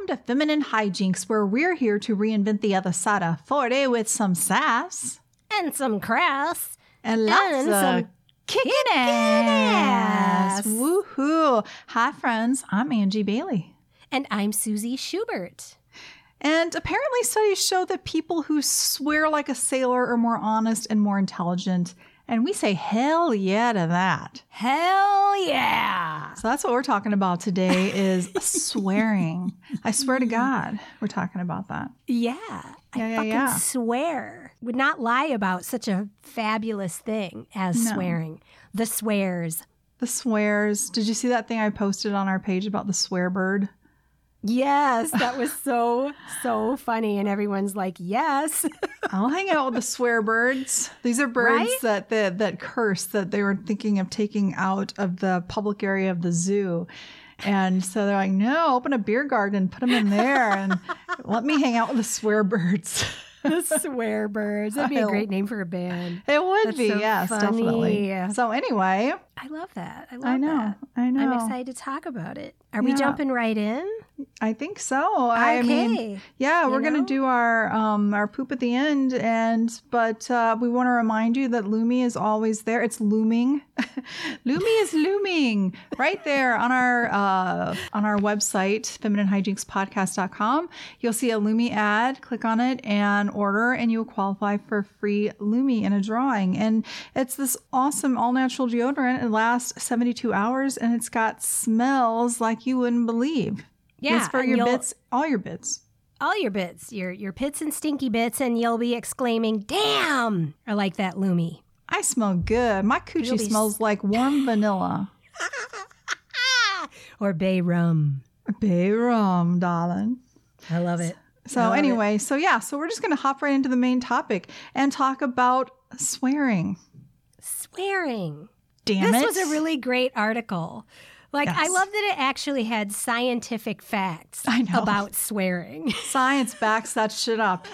welcome to Feminine Hijinks, where we're here to reinvent the other side of 40 with some sass and some crass and lots and of some kicking ass. ass. Woohoo! Hi, friends. I'm Angie Bailey. And I'm Susie Schubert. And apparently, studies show that people who swear like a sailor are more honest and more intelligent. And we say hell yeah to that. Hell yeah. So that's what we're talking about today is swearing. I swear to God, we're talking about that. Yeah. Yeah, I yeah, fucking yeah. swear. Would not lie about such a fabulous thing as No. swearing. The swears. The swears. Did you see that thing I posted on our page about the swear bird? Yes, that was so, so funny. And everyone's like, yes. I'll hang out with the swear birds. These are birds Right? that, that that curse that they were thinking of taking out of the public area of the zoo. And so they're like, no, open a beer garden, and put them in there, and let me hang out with the swear birds. the swear birds. That'd be a great name for a band. It would That's be, so yes, definitely. So anyway, I love that. I love that. I know, that. I know. I'm excited to talk about it. Are we Yeah. jumping right in? I think so. I mean, okay. Yeah, we're gonna do our um our poop at the end, and but uh, we want to remind you that Lumi is always there. It's looming. Lumi is looming right there on our uh, on our website, femininehijinkspodcast.com. You'll see a Lumi ad. Click on it and order, and you'll qualify for free Lumi in a drawing. And it's this awesome all natural deodorant. It lasts 72 hours, and it's got smells like you wouldn't believe. Yeah, it's for your bits, all your bits. all your bits, your your pits and stinky bits, and you'll be exclaiming, "Damn!" I like that, Lumi. I smell good. My coochie be smells like warm vanilla. Or bay rum. Bay rum, darling. I love it. So love it. anyway, so yeah, so we're just gonna hop right into the main topic and talk about swearing. Swearing. Damn this it! was a really great article. Like I love that it actually had scientific facts about swearing. science backs that shit up.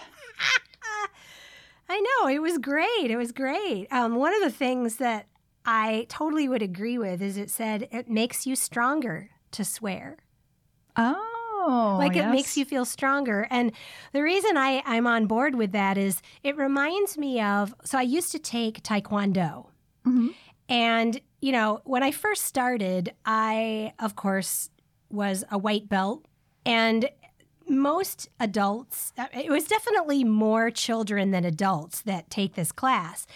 I know it was great. It was great. Um, one of the things that I totally would agree with is it said it makes you stronger to swear. Oh, like it yes. makes you feel stronger. And the reason I, I'm on board with that is it reminds me of so I used to take Taekwondo. Mhm. And, you know, when I first started, I, of course, was a white belt. And most adults, uh, it was definitely more children than adults that take this class.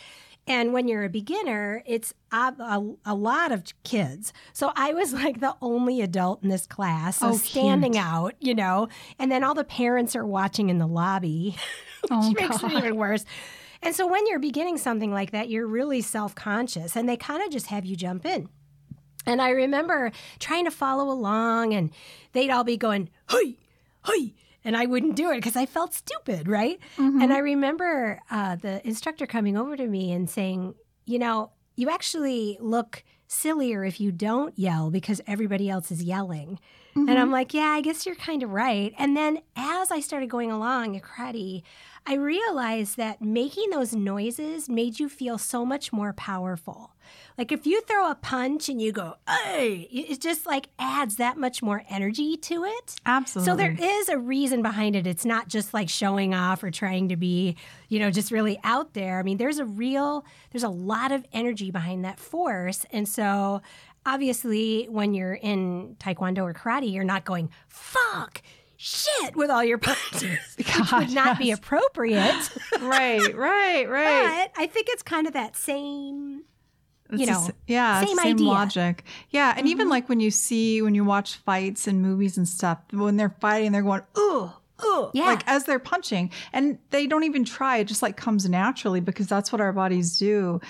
And when you're a beginner, it's a, a, a lot of kids. So I was like the only adult in this class, so Oh, standing cute. out, you know, and then all the parents are watching in the lobby, which Oh, makes it God. even worse. And so when you're beginning something like that, you're really self conscious and they kind of just have you jump in. And I remember trying to follow along, and they'd all be going, hey, hey. And I wouldn't do it because I felt stupid, right? Mm-hmm. And I remember uh, the instructor coming over to me and saying, you know, you actually look sillier if you don't yell because everybody else is yelling. And Mm-hmm. I'm like, yeah, I guess you're kind of right. And then as I started going along at karate, I realized that making those noises made you feel so much more powerful. Like if you throw a punch and you go, hey, it just like adds that much more energy to it. Absolutely. So there is a reason behind it. It's not just like showing off or trying to be, you know, just really out there. I mean, there's a real, there's a lot of energy behind that force. And so obviously when you're in Taekwondo or karate, you're not going, fuck, shit with all your punches, which God, would not be appropriate. right, right, right. but I think it's kind of that same, you know, yeah, same same idea. Mm-hmm. logic. Yeah, and even like when you see when you watch fights and movies and stuff, when they're fighting, they're going ooh, ooh, Yeah. like as they're punching, and they don't even try. It just like comes naturally because that's what our bodies do,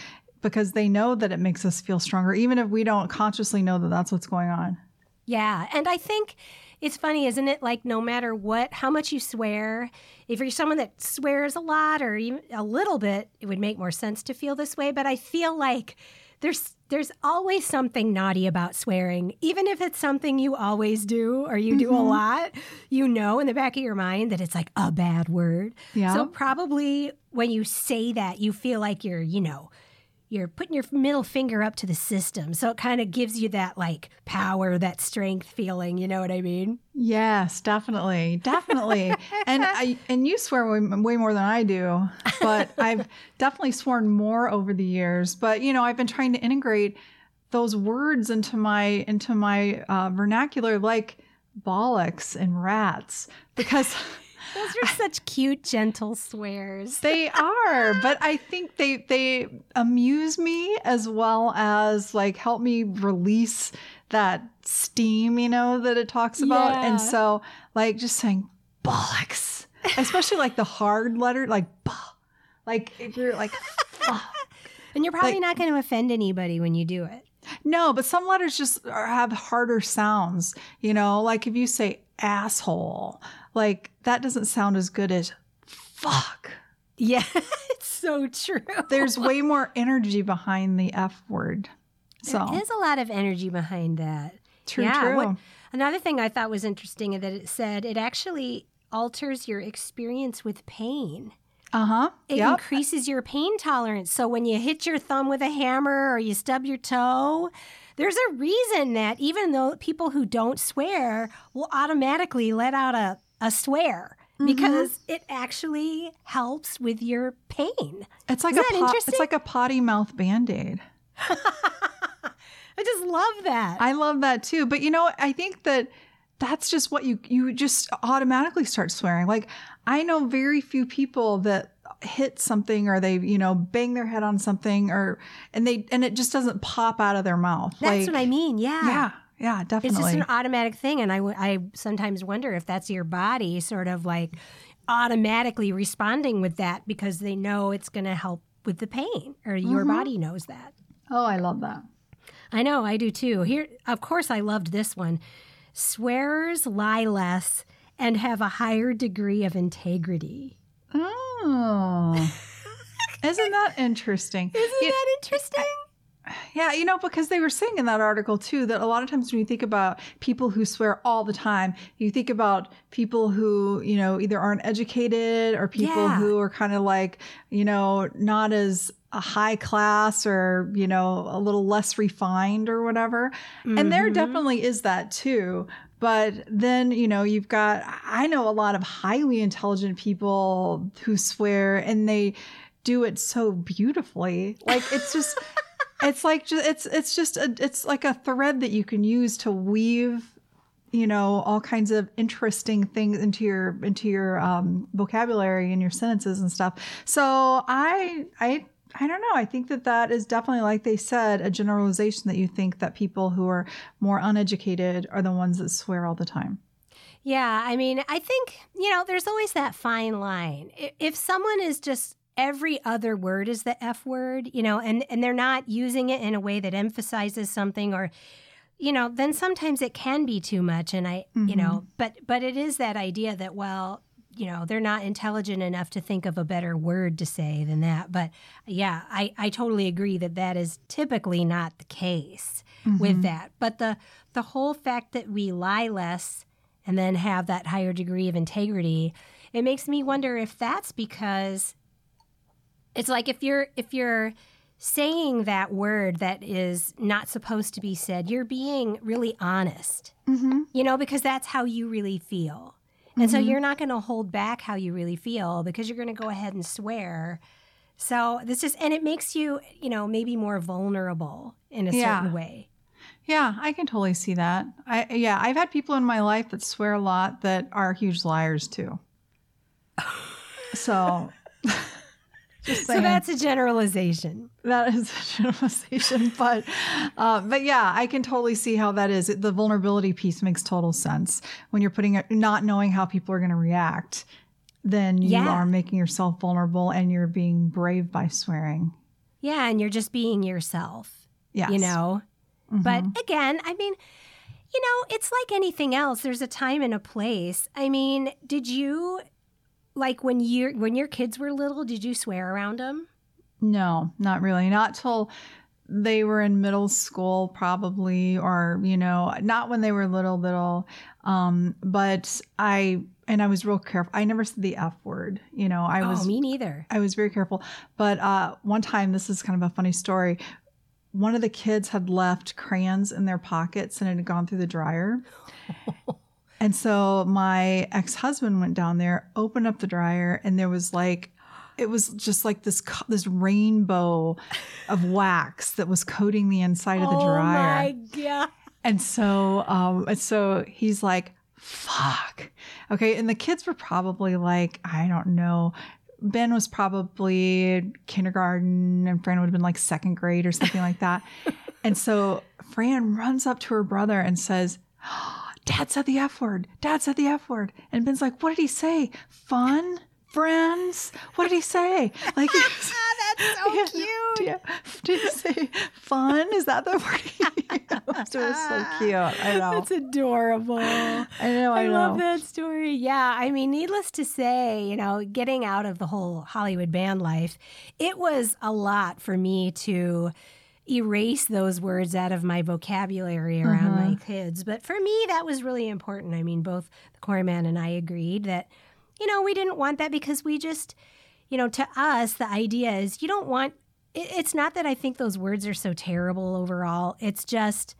because they know that it makes us feel stronger, even if we don't consciously know that that's what's going on. Yeah. And I think it's funny, isn't it? Like, no matter what, how much you swear, if you're someone that swears a lot or even a little bit, it would make more sense to feel this way. But I feel like there's there's always something naughty about swearing, even if it's something you always do or you do a mm-hmm. lot. You know in the back of your mind that it's like a bad word. Yeah. So probably when you say that, you feel like you're, you know, you're putting your middle finger up to the system. So it kind of gives you that like power, that strength feeling. You know what I mean? Yes, definitely, definitely. and I and you swear way, way more than I do, but I've definitely sworn more over the years. But you know, I've been trying to integrate those words into my into my uh, vernacular, like bollocks and rats, because. Those are such cute, gentle swears. They are, but I think they they amuse me as well as like help me release that steam, you know, that it talks about. Yeah. And so like just saying bollocks, especially like the hard letter, like bah, like if you're like fuck. And you're probably Like- not going to offend anybody when you do it. No, but some letters just are, have harder sounds, you know, like if you say asshole, like that doesn't sound as good as fuck. Yeah, it's so true. There's way more energy behind the F word. So There is a lot of energy behind that. true, yeah, true. what- Another thing I thought was interesting is that it said it actually alters your experience with pain. Uh huh. It Yep. increases your pain tolerance. So when you hit your thumb with a hammer or you stub your toe, there's a reason that even though people who don't swear will automatically let out a, a swear Mm-hmm. because it actually helps with your pain. It's like Isn't a interesting? it's like a potty mouth band aid. I just love that. I love that too. But you know, I think that that's just what you you just automatically start swearing. Like I know very few people that hit something or they you know bang their head on something or and they and it just doesn't pop out of their mouth. That's like, what I mean. Yeah. Yeah, yeah, definitely. It's just an automatic thing. And I, I sometimes wonder if that's your body sort of like automatically responding with that because they know it's going to help with the pain or your Mm-hmm. body knows that. oh, I love that. I know, I do too. Here, of course, I loved this one. Swearers lie less and have a higher degree of integrity. Oh. Isn't that interesting? Isn't Yeah, that interesting? Yeah, you know, because they were saying in that article too that a lot of times when you think about people who swear all the time, you think about people who, you know, either aren't educated or people Yeah. who are kind of like, you know, not as a high class or, you know, a little less refined or whatever. And there Mhm. definitely is that too. But then, you know, you've got, I know a lot of highly intelligent people who swear and they do it so beautifully. Like it's just, it's like, ju- it's, it's just, a, it's like a thread that you can use to weave, you know, all kinds of interesting things into your, into your um, vocabulary and your sentences and stuff. So I, I, I don't know. I think that that is definitely, like they said, a generalization that you think that people who are more uneducated are the ones that swear all the time. Yeah, I mean, I think, you know, there's always that fine line. If someone is just every other word is the F word, you know, and, and they're not using it in a way that emphasizes something or, you know, then sometimes it can be too much. And I, you know, mm-hmm. but but it is that idea that, well, you know, they're not intelligent enough to think of a better word to say than that. But yeah, I, I totally agree that that is typically not the case with mm-hmm. that. But the the whole fact that we lie less and then have that higher degree of integrity, it makes me wonder if that's because it's like if you're if you're saying that word that is not supposed to be said, you're being really honest. Mm-hmm. You know, because that's how you really feel. And so you're not going to hold back how you really feel because you're going to go ahead and swear. So this just and it makes you, you know, maybe more vulnerable in a Yeah. certain way. Yeah, I can totally see that. I yeah, I've had people in my life that swear a lot that are huge liars too. So So that's a generalization. that is a generalization, but uh, but yeah, I can totally see how that is. The vulnerability piece makes total sense when you're putting it, not knowing how people are going to react. Then you Yeah. are making yourself vulnerable, and you're being brave by swearing. Yeah, and you're just being yourself, Yeah, you know. Mhm. But again, I mean, you know, it's like anything else. There's a time and a place. I mean, did you like when you when your kids were little, did you swear around them? No, not really. Not till they were in middle school, probably, or you know, not when they were little, little. Um, but I and I was real careful. I never said the F word. You know, I was oh, me neither. I was very careful. But uh, one time, this is kind of a funny story. One of the kids had left crayons in their pockets and it had gone through the dryer. and so my ex husband went down there, opened up the dryer, and there was like, it was just like this this rainbow of wax that was coating the inside of the dryer. oh my god. And so, um, and so he's like, fuck. Okay. And the kids were probably like, I don't know. Ben was probably kindergarten and Fran would have been like second grade or something like that. And so Fran runs up to her brother and says, Dad said the F word. Dad said the F word. And Ben's like, What did he say? Fun? Friends? What did he say? Like, ah, That's so Yeah. cute. yeah. Did he say fun? Is that the word he used? It was so cute. I know. That's adorable. I know. I, I know. love that story. Yeah, I mean, needless to say, you know, getting out of the whole Hollywood band life, it was a lot for me to erase those words out of my vocabulary around uh-huh. my kids. But for me, that was really important. I mean, both the choir man and I agreed that, you know, we didn't want that because we just, you know, to us, the idea is you don't want. it- It's not that I think those words are so terrible overall. It's just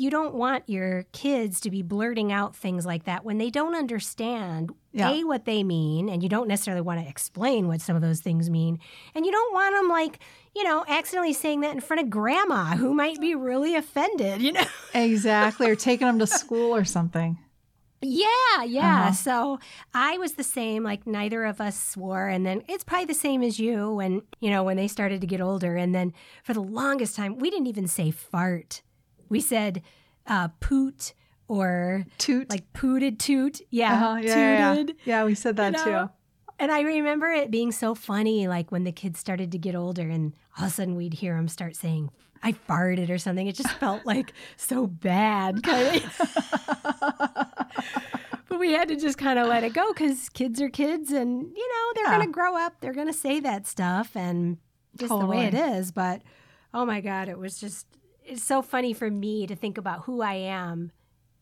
you don't want your kids to be blurting out things like that when they don't understand Yeah. a what they mean and you don't necessarily want to explain what some of those things mean and you don't want them like you know accidentally saying that in front of grandma who might be really offended you know Exactly. Or taking them to school or something. yeah yeah Uh-huh. so i was the same like neither of us swore and then it's probably the same as you when you know when they started to get older and then for the longest time we didn't even say fart we said uh, poot or Toot. like pooted toot. Yeah, uh-huh. yeah, yeah, yeah. Yeah, we said that You know? too. And I remember it being so funny, like when the kids started to get older, and all of a sudden we'd hear them start saying, "I farted" or something. It just felt like so bad, kind of. but we had to just kind of let it go because kids are kids, and you know they're Yeah. going to grow up. They're going to say that stuff, and just the way it is. But oh my god, it was just it's so funny for me to think about who I am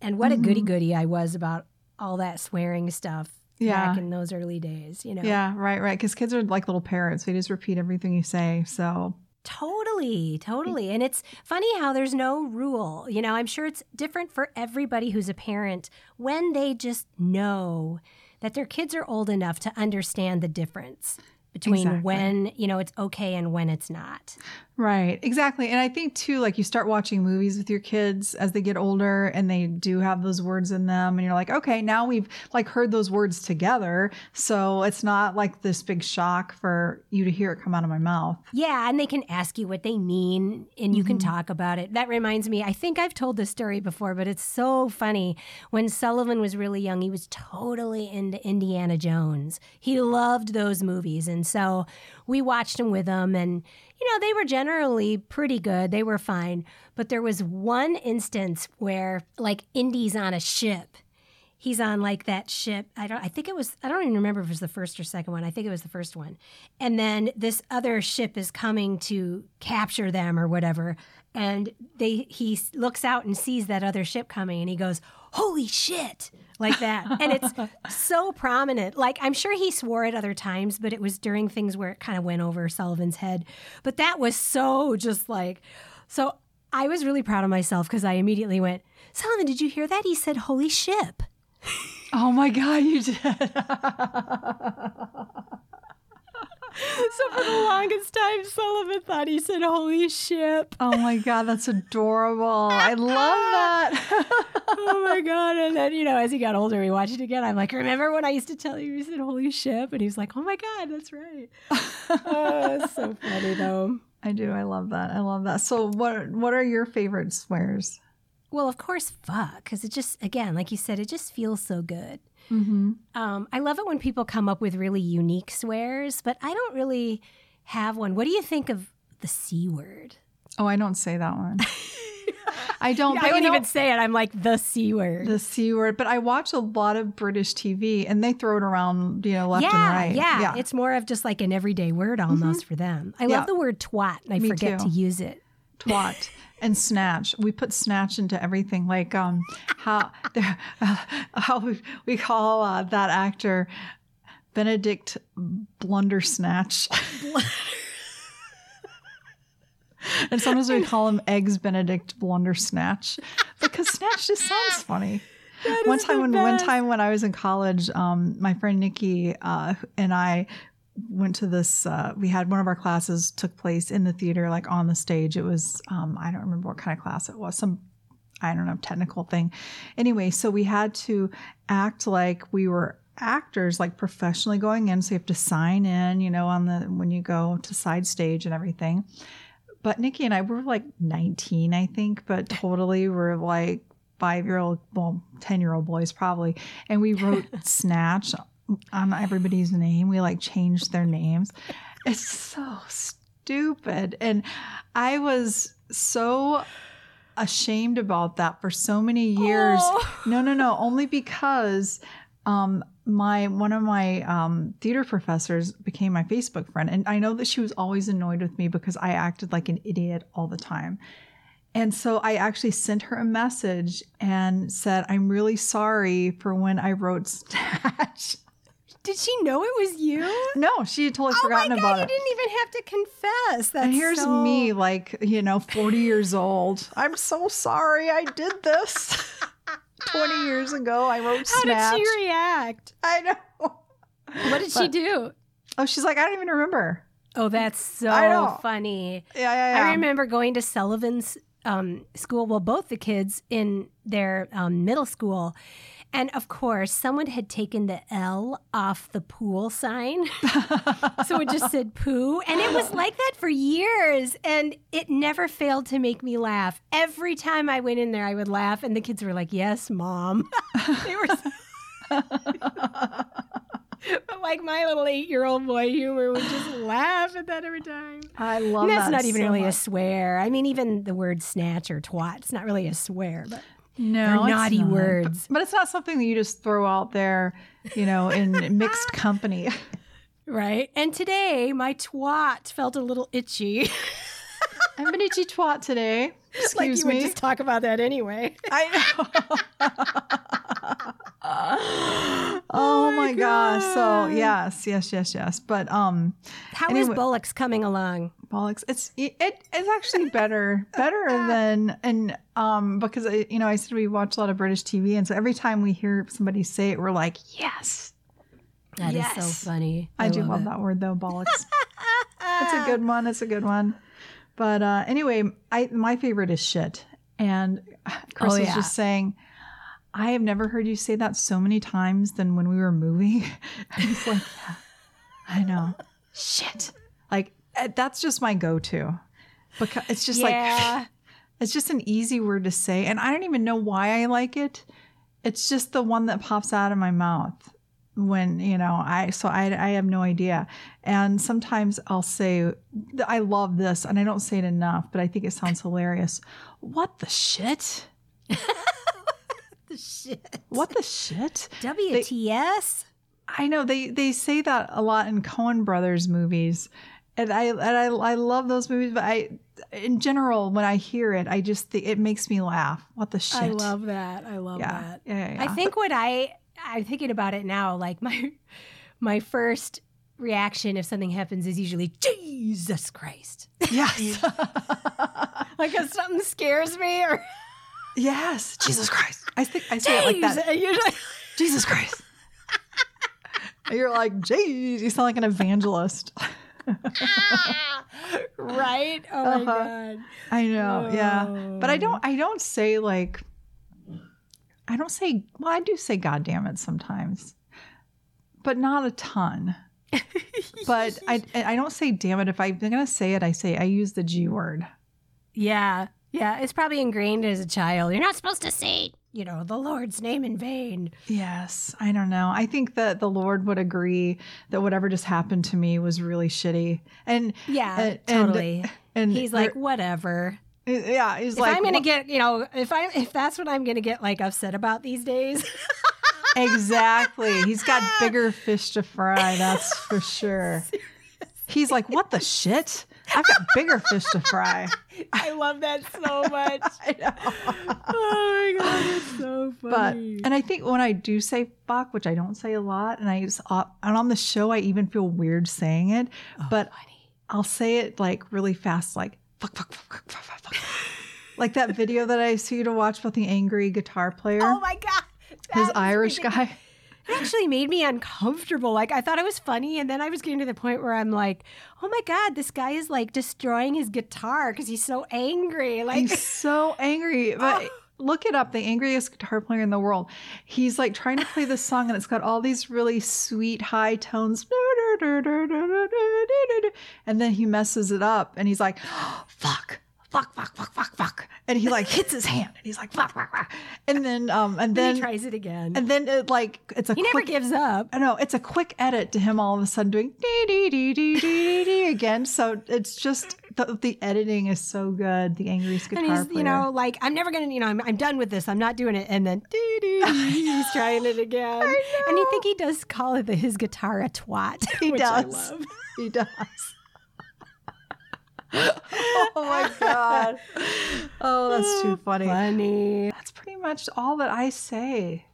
and what a goody Mm-hmm. goody I was about all that swearing stuff Yeah. back in those early days, you know. Yeah, right, right. Because kids are like little parrots. They just repeat everything you say. So, Totally, totally. And it's funny how there's no rule. You know, I'm sure it's different for everybody who's a parent when they just know that their kids are old enough to understand the difference between Exactly. when, you know, it's okay and when it's not. right, exactly. And I think too, like you start watching movies with your kids as they get older and they do have those words in them. And you're like, okay, now we've like heard those words together. So it's not like this big shock for you to hear it come out of my mouth. Yeah, and they can ask you what they mean and you can mm-hmm. talk about it. That reminds me, I think I've told this story before, but it's so funny. When Sullivan was really young, he was totally into Indiana Jones. He loved those movies. And so we watched them with them, and you know, they were generally pretty good. They were fine. But there was one instance where like Indy's on a ship he's on like that ship. I don't. I think it was. I don't even remember if it was the first or second one. I think it was the first one. And then this other ship is coming to capture them or whatever. And they he looks out and sees that other ship coming, and he goes, "Holy shit!" like that. and it's so prominent. Like I'm sure he swore at other times, but it was during things where it kind of went over Sullivan's head. But that was so just like so. I was really proud of myself because I immediately went, Sullivan, did you hear that? He said, "Holy ship." Oh my God, you did. So for the longest time, Sullivan thought he said "holy ship." oh my God, that's adorable. I love that. oh my god! And then you know, as he got older, we watched it again. I'm like, remember when I used to tell you he said "holy ship"? And he's like, oh my god, that's right. oh, it's so funny though. I do. I love that. I love that. So, what what are your favorite swears? Well, of course, fuck, because it just again, like you said, it just feels so good. Mm-hmm. Um, I love it when people come up with really unique swears, but I don't really have one. What do you think of the c word? Oh, I don't say that one. I don't. I but you don't know- even say it. I'm like the c word. the c word. But I watch a lot of British TV, and they throw it around, you know, left yeah, and right. yeah, It's more of just like an everyday word almost for them. I Yeah. love the word twat, and I Me forget too. to use it twat, and snatch. We put snatch into everything. Like um, how uh, how we, we call uh, that actor Benedict Blundersnatch. and sometimes we call him Eggs Benedict Blundersnatch because snatch just sounds funny. One time when one time when I was in college, um, my friend Nikki uh, and I went to this. Uh, we had one of our classes took place in the theater, like on the stage. It was um, I don't remember what kind of class it was. Some I don't know technical thing. Anyway, so we had to act like we were actors like professionally going in so you have to sign in you know on the when you go to side stage and everything but nikki and i were like 19 i think but totally were like five year old well 10 year old boys probably and we wrote snatch on everybody's name we like changed their names it's so stupid and i was so ashamed about that for so many years Oh. no no no only because um, my one of my um, theater professors became my Facebook friend, and I know that she was always annoyed with me because I acted like an idiot all the time. And so I actually sent her a message and said, "I'm really sorry for when I wrote Snatch." Did she know it was you? no, she had totally oh my forgotten god, about you it. didn't even have to confess. That's And here's so- me, like, you know, 40 years old. I'm so sorry I did this. 20 years ago, I wrote How Snatch. did she react? I know. What did she do? Oh, she's like, I don't even remember. Oh, that's so funny. Yeah, yeah, yeah. I remember going to Sullivan's um, school, well, both the kids in their um, middle school. And of course, someone had taken the L off the pool sign. so it just said poo. And it was like that for years. And it never failed to make me laugh. Every time I went in there, I would laugh. And the kids were like, Yes, mom. they were. but like my little eight year old boy humor would just laugh at that every time. I love And that's that not even so really a swear. I mean, even the word snatch or twat, it's not really a swear, but no it's naughty not. words. But, but it's not something that you just throw out there, you know, in mixed company. right. And today, my twat felt a little itchy. I'm an itchy twat today. Excuse like you me. would just talk about that anyway. I know. oh, my gosh. So yes, yes, yes, yes. But um, How is Anyway- Bullocks coming along? bollocks. It's it, it's actually better, better than and um because I, you know I said we watch a lot of British TV, and so every time we hear somebody say it, we're like, yes. That is Yes. so funny. I, do love love it. that word though, bollocks. It's a good one. It's a good one. But uh, anyway, I my favorite is shit. And Chris Oh, was yeah. just saying, I have never heard you say that so many times than when we were moving. I was like, yeah, I know. Shit. Like eh, that's just my go-to. Because it's just yeah. like it's just an easy word to say. And I don't even know why I like it. It's just the one that pops out of my mouth when, you know, I, so I, I have no idea. And sometimes I'll say, I love this, and I don't say it enough, but I think it sounds hilarious. What the shit? the shit. What the shit? WTS? I know they they say that a lot in Coen Brothers movies, and I and I I love those movies. But I, in general, when I hear it, I just think it makes me laugh. What the shit? I love that. I love yeah. that. Yeah, yeah, I think what I I'm thinking about it now, like my my first reaction if something happens is usually Jesus Christ. yes, like if something scares me or yes, Jesus Christ. I think I say it like that. Jesus, usually Jesus Christ. You're like, geez, you sound like an evangelist. right? Oh my Uh-huh. god. I know, yeah. But I Oh. don't I don't say like I don't say well, I do say God damn it sometimes. But not a ton. But I I don't say damn it. If I'm gonna say it, I say I use the G word. Yeah. Yeah, it's probably ingrained as a child. You're not supposed to say, you know, the Lord's name in vain. Yes, I don't know. I think that the Lord would agree that whatever just happened to me was really shitty. And Yeah, and- and- totally. and He's like, er whatever. Yeah, he's If like I'm gonna "Wha- get, you know, if I if that's what I'm gonna get like upset about these days, exactly. He's got bigger fish to fry. That's for sure. He's like, what the shit? I've got bigger fish to fry. I love that so much. I know. oh my god, it's so funny. But and I think when I do say fuck, which I don't say a lot, and I use uh, and on the show I even feel weird saying it, but funny. I'll say it like really fast, like fuck, fuck, fuck, fuck, fuck, fuck, fuck. like that video that I see you to watch about the angry guitar player, Oh my god. his That Irish ridiculous. guy. It actually made me uncomfortable. Like I thought it was funny, and then I was getting to the point where I'm like, "Oh my god, this guy is like destroying his guitar because he's so angry." Like, He's so angry. But look it up, the angriest guitar player in the world. He's like trying to play this song and it's got all these really sweet high tones. And then he messes it up and he's like, fuck. Fuck, fuck, fuck, fuck, fuck. And he like hits his hand and he's like, fuck, fuck, fuck. And then, um, and then then, he tries it again. and then it like, it's a he never gives up. I know it's a quick edit to him all of a sudden doing dee dee dee dee dee dee again. So it's just the, the editing is so good. The angriest guitar And he's, player. you know, like, I'm never gonna, you know, I'm, I'm done with this. I'm not doing it. And then dee, dee, dee, he's trying it again. And you think he does call it the, his guitar a twat? He does. love. He does. Oh my god. Oh, that's too funny. Funny. That's pretty much all that I say.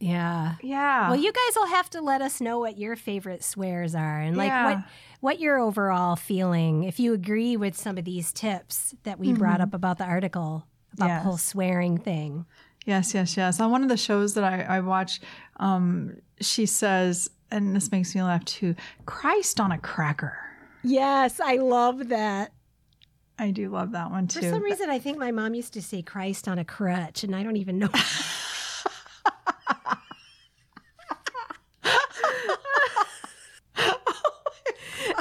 Yeah. Yeah. Well, you guys will have to let us know what your favorite swears are and like Yeah. what what your overall feeling. If you agree with some of these tips that we brought up about the article about the whole swearing thing. Yes, yes, yes. On one of the shows that I, I watch, um, she says, and this makes me laugh too, Christ on a cracker. Yes, I love that. I do love that one too. For some reason, I think my mom used to say Christ on a crutch, and I don't even know.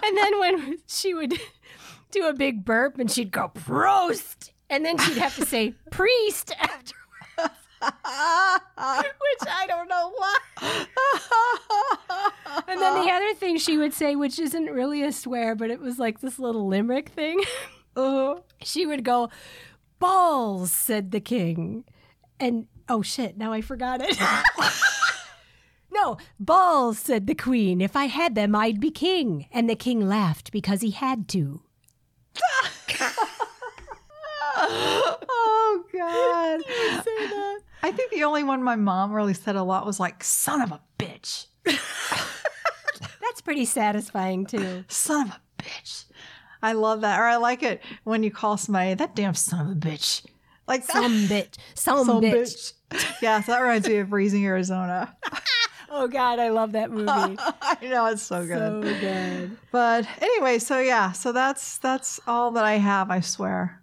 and then when she would do a big burp and she'd go, Prost! And then she'd have to say, Priest afterwards. Which I don't know why. And then the other thing she would say, which isn't really a swear, but it was like this little limerick thing. Uh, she would go, Balls, said the king. And oh shit, now I forgot it. no, balls, said the queen. If I had them, I'd be king. And the king laughed because he had to. oh God. I think the only one my mom really said a lot was like, son of a bitch. That's pretty satisfying too. Son of a bitch. I love that. Or I like it when you call somebody that damn son of a bitch. Like that. Some bitch. Some, Some bitch. bitch. Yeah, so that reminds me of Raising Arizona. Oh God, I love that movie. I know it's so good. so good. But anyway, so yeah, so that's that's all that I have, I swear.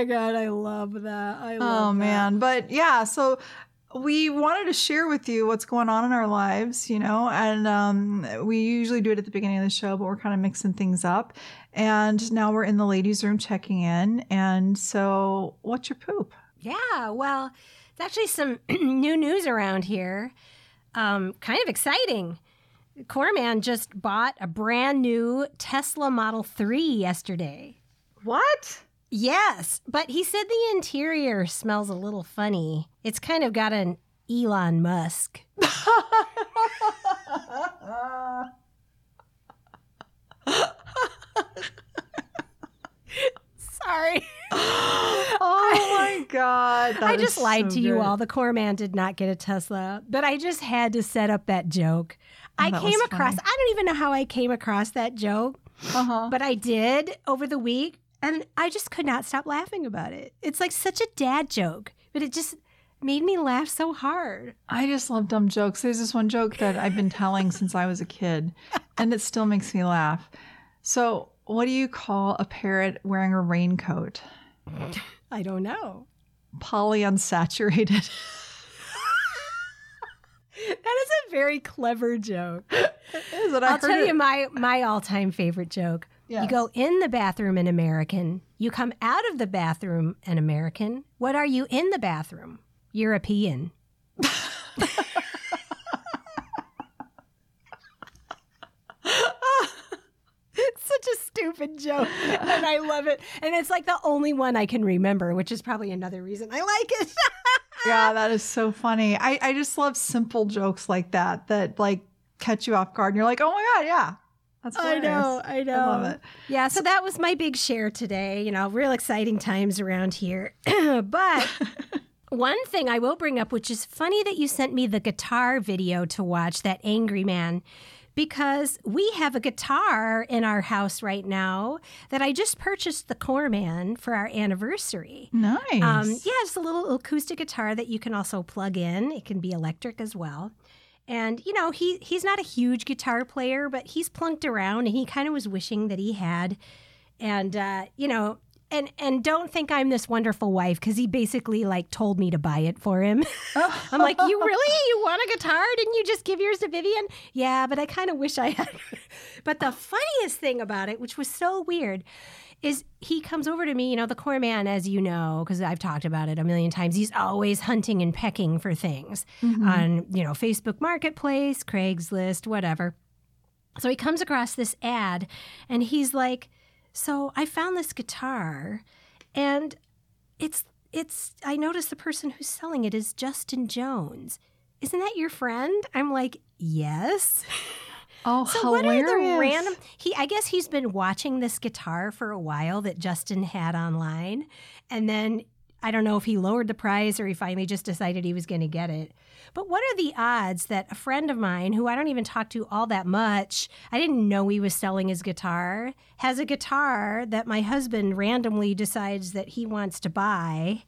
Oh my God, I love that. I love Oh that. man. But yeah, so we wanted to share with you what's going on in our lives, you know, and um, we usually do it at the beginning of the show, but we're kind of mixing things up. And now we're in the ladies' room checking in. And so, what's your poop? Yeah, well, it's actually some new news around here. Um, kind of exciting. Corman just bought a brand new Tesla Model 3 yesterday. What? Yes, but he said the interior smells a little funny. It's kind of got an Elon Musk. Sorry. oh my God. I just lied so to you all. The core man did not get a Tesla, but I just had to set up that joke. I Oh, that came across, funny. I don't even know how I came across that joke, Uh-huh. but I did over the week, and I just could not stop laughing about it. It's like such a dad joke, but it just made me laugh so hard. I just love dumb jokes. There's this one joke that I've been telling since I was a kid, and it still makes me laugh. So, what do you call a parrot wearing a raincoat? I don't know. Polyunsaturated. That is a very clever joke. Is it? I I'll tell it- you my my all time favorite joke. Yes. You go in the bathroom an American. You come out of the bathroom an American. What are you in the bathroom? European. it's such a stupid joke, and I love it. And it's like the only one I can remember, which is probably another reason I like it. Yeah, that is so funny. I, I just love simple jokes like that that like catch you off guard and you're like, oh my God, yeah. That's I know. I know. I love it. Yeah, so that was my big share today. You know, real exciting times around here. but one thing I will bring up, which is funny that you sent me the guitar video to watch, that Angry Man, because we have a guitar in our house right now that I just purchased the Corman for our anniversary. Nice. Um, yeah, it's a little acoustic guitar that you can also plug in. It can be electric as well. And you know, he he's not a huge guitar player, but he's plunked around, and he kind of was wishing that he had. And uh, you know, and and don't think I'm this wonderful wife because he basically like told me to buy it for him. I'm like, you really you want a guitar? Didn't you just give yours to Vivian? Yeah, but I kind of wish I had. but the funniest thing about it, which was so weird, is he comes over to me, you know, the core man, as you know, because I've talked about it a million times. He's always hunting and pecking for things mm-hmm. on, you know, Facebook Marketplace, Craigslist, whatever. So he comes across this ad and he's like, So I found this guitar and it's, it's, I noticed the person who's selling it is Justin Jones. Isn't that your friend? I'm like, Yes. oh, So hilarious. what are the random? He, I guess he's been watching this guitar for a while that Justin had online, and then I don't know if he lowered the price or he finally just decided he was going to get it. But what are the odds that a friend of mine, who I don't even talk to all that much, I didn't know he was selling his guitar, has a guitar that my husband randomly decides that he wants to buy.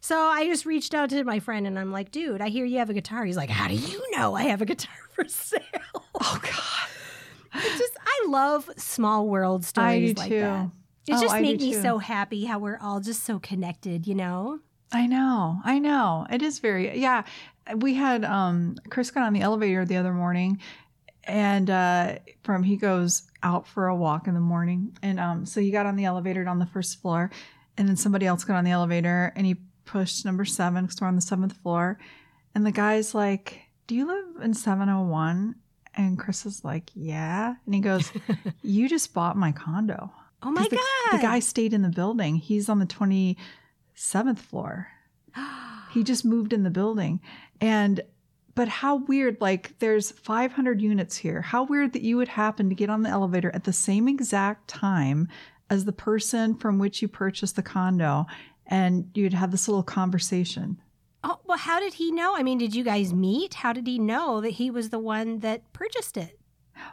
So I just reached out to my friend and I'm like, dude, I hear you have a guitar. He's like, how do you know I have a guitar for sale? Oh God. It's just I love small world I stories do like too. that. It Oh, just I made me too. so happy how we're all just so connected, you know? I know. I know. It is very yeah. We had um Chris got on the elevator the other morning and uh from he goes out for a walk in the morning and um so he got on the elevator on the first floor and then somebody else got on the elevator and he pushed number seven because we're on the seventh floor and the guy's like do you live in 701 and chris is like yeah. And he goes you just bought my condo. Oh my the, god. the guy stayed in the building. He's on the 27th floor. He just moved in the building. And but how weird like there's 500 units here. How weird that you would happen to get on the elevator at the same exact time as the person from which you purchased the condo and you'd have this little conversation Oh, well, how did he know? I mean, did you guys meet? How did he know that he was the one that purchased it?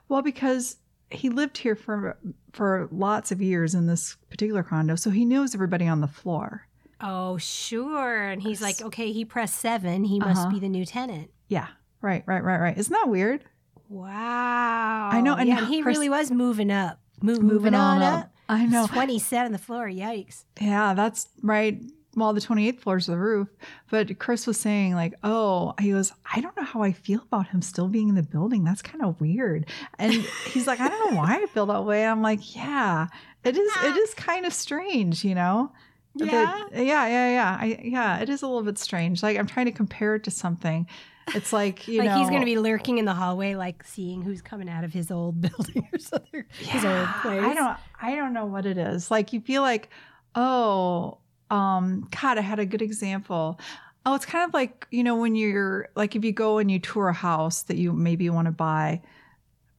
well because he lived here for for lots of years in this particular condo so he knows everybody on the floor Oh, sure. And he's like, okay, he pressed seven. He must Uh-huh. be the new tenant. yeah right right right right isn't that weird Wow. I know, and yeah, he really was moving up. Mo- moving, on, up. i know 27 on the floor. Yikes. Yeah, that's right. Well, the 28th floor is the roof. But Chris was saying, like, oh, he goes, I don't know how I feel about him still being in the building. That's kind of weird. And he's like, I don't know why I feel that way. I'm like, yeah, it is, it is kind of strange, you know? That- Yeah? yeah, yeah, yeah. I, yeah, it is a little bit strange. Like, I'm trying to compare it to something. It's like, you like know, he's going to be lurking in the hallway, like seeing who's coming out of his old building or something. his old Yeah, place. I don't I don't know what it is. Like you feel like, oh, um, God, I had a good example. Oh, it's kind of like, you know, when you're like if you go and you tour a house that you maybe want to buy,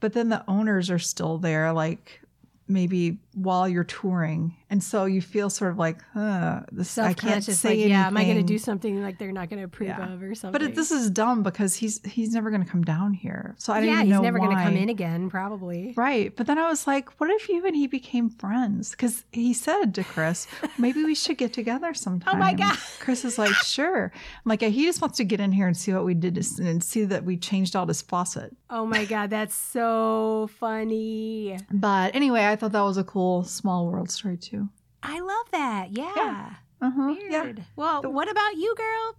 but then the owners are still there, like maybe while you're touring. And so you feel sort of like, huh, this I can't say like, yeah, am I going to do something like they're not going to approve Yeah. of or something? But it, this is dumb because he's he's never going to come down here. So I don't yeah, even he's never going to come in again, probably. Right. But then I was like, what if you and he became friends? Because he said to Chris, maybe we should get together sometime. Oh my God. Chris is like, sure. I'm like, yeah, he just wants to get in here and see what we did and see that we changed out his faucet. Oh my God, that's so funny. But anyway, I thought that was a cool small world story too. I love that. Yeah. Uh-huh. Yeah. Weird. Well, what about you, girl?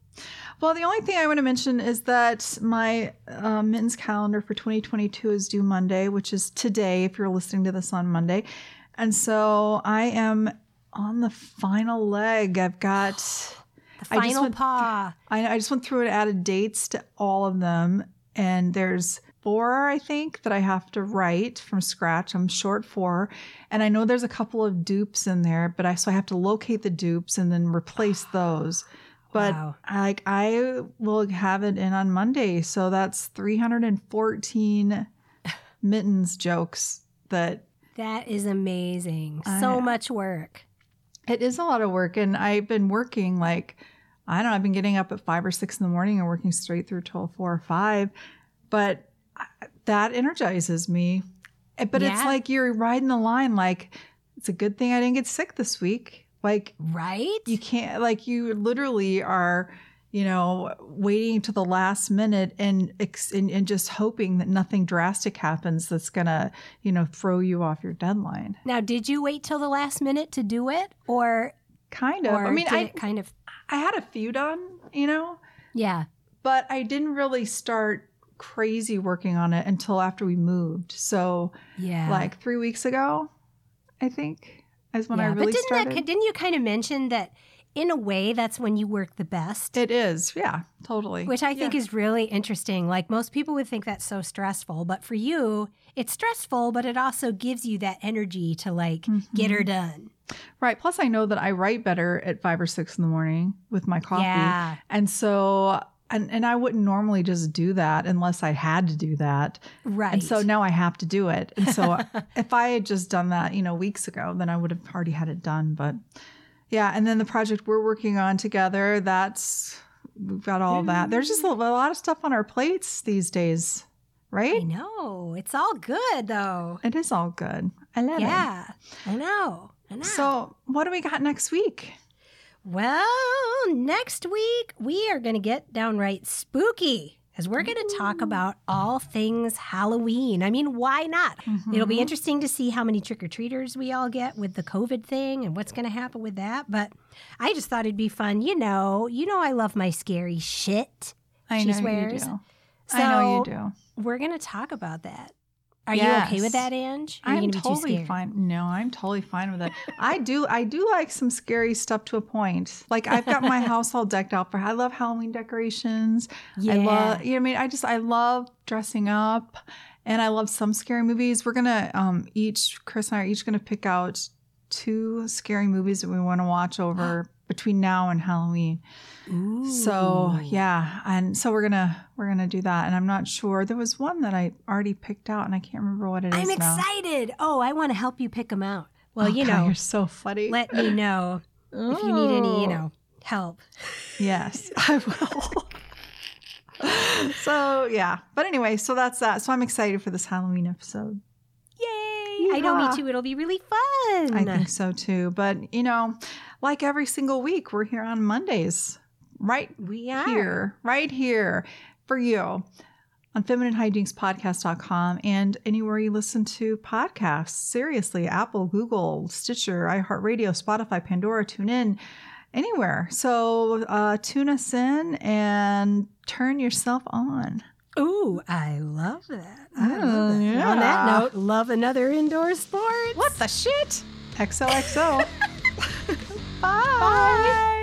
Well, the only thing I want to mention is that my uh, mittens calendar for 2022 is due Monday, which is today if you're listening to this on Monday. And so I am on the final leg. I've got, The I final went- paw. I, I just went through and added dates to all of them. And there's four, I think, that I have to write from scratch. I'm short four. And I know there's a couple of dupes in there, but I, so I have to locate the dupes and then replace those. But Wow. I, I will have it in on Monday. So that's 314 mittens jokes that That is amazing. I- so much work. it is a lot of work. And I've been working like, I don't know, I've been getting up at five or six in the morning and working straight through till four or five. But that energizes me. Eh, But it's like you're riding the line, like, it's a good thing I didn't get sick this week. Like, Right? you can't like you literally are you know waiting to the last minute and, and and just hoping that nothing drastic happens that's gonna you know throw you off your deadline now, did you wait till the last minute to do it? Or, kind of or i mean i kind of, i had a few done you know yeah. but i didn't really start crazy working on it until after we moved so Yeah. like three weeks ago i think is when i Yeah, really but didn't started that didn't you kind of mention that in a way that's when you work the best? it is yeah totally which I think is really interesting. Like most people would think that's so stressful, but for you, it's stressful, but it also gives you that energy to like get Mm-hmm. her done. Right. Plus, I know that I write better at five or six in the morning with my coffee. Yeah. And so, and, and I wouldn't normally just do that unless I had to do that. Right. And so now I have to do it. And so if I had just done that, you know, weeks ago, then I would have already had it done. But yeah. And then the project we're working on together, that's, we've got all that. Mm-hmm. There's just a, a lot of stuff on our plates these days, I right? know. It's all good though. It is all good. I love it. Yeah. I know. I know. So, what do we got next week? Well, next week we are going to get downright spooky as we're going to talk about all things Halloween. I mean, why not? It'll be mm-hmm. interesting to see how many trick or treaters we all get with the COVID thing and what's going to happen with that. But I just thought it'd be fun. You know, you know, I love my scary shit. I She know swears. you do. I know you do. We're going to talk about that. Are you okay with that, Ange? Are I'm gonna be too totally fine. No, I'm totally fine with it. I do. I do like some scary stuff to a point. Like I've got my house all decked out for. I love Halloween decorations. I Yeah. love. You know, what I mean, I just I love dressing up, and I love some scary movies. We're gonna um each Chris and I are each gonna pick out two scary movies that we want to watch over between now and Halloween. So yeah, and so we're gonna we're gonna do that. And I'm not sure. There was one that I already picked out, and I can't remember what it is I'm now. excited. Oh, I want to help you pick them out. Well, Oh, you God, know, you're so funny. let me know if you need any, you Oh. know, help. Yes, I will. so yeah, but anyway, so that's that. So I'm excited for this Halloween episode. Yay! I know, me too. It'll be really fun. I think so too. But you know, like every single week, we're here on Mondays, right we are. here, right here for you on femininehijinkspodcast.com and anywhere you listen to podcasts. Seriously, Apple, Google, Stitcher, iHeartRadio, Spotify, Pandora, tune in anywhere. So uh, tune us in and turn yourself on. Ooh, I love that. I Oh, love that. yeah. On that note, love another indoor sport. What the shit? XOXO. Bye. Bye.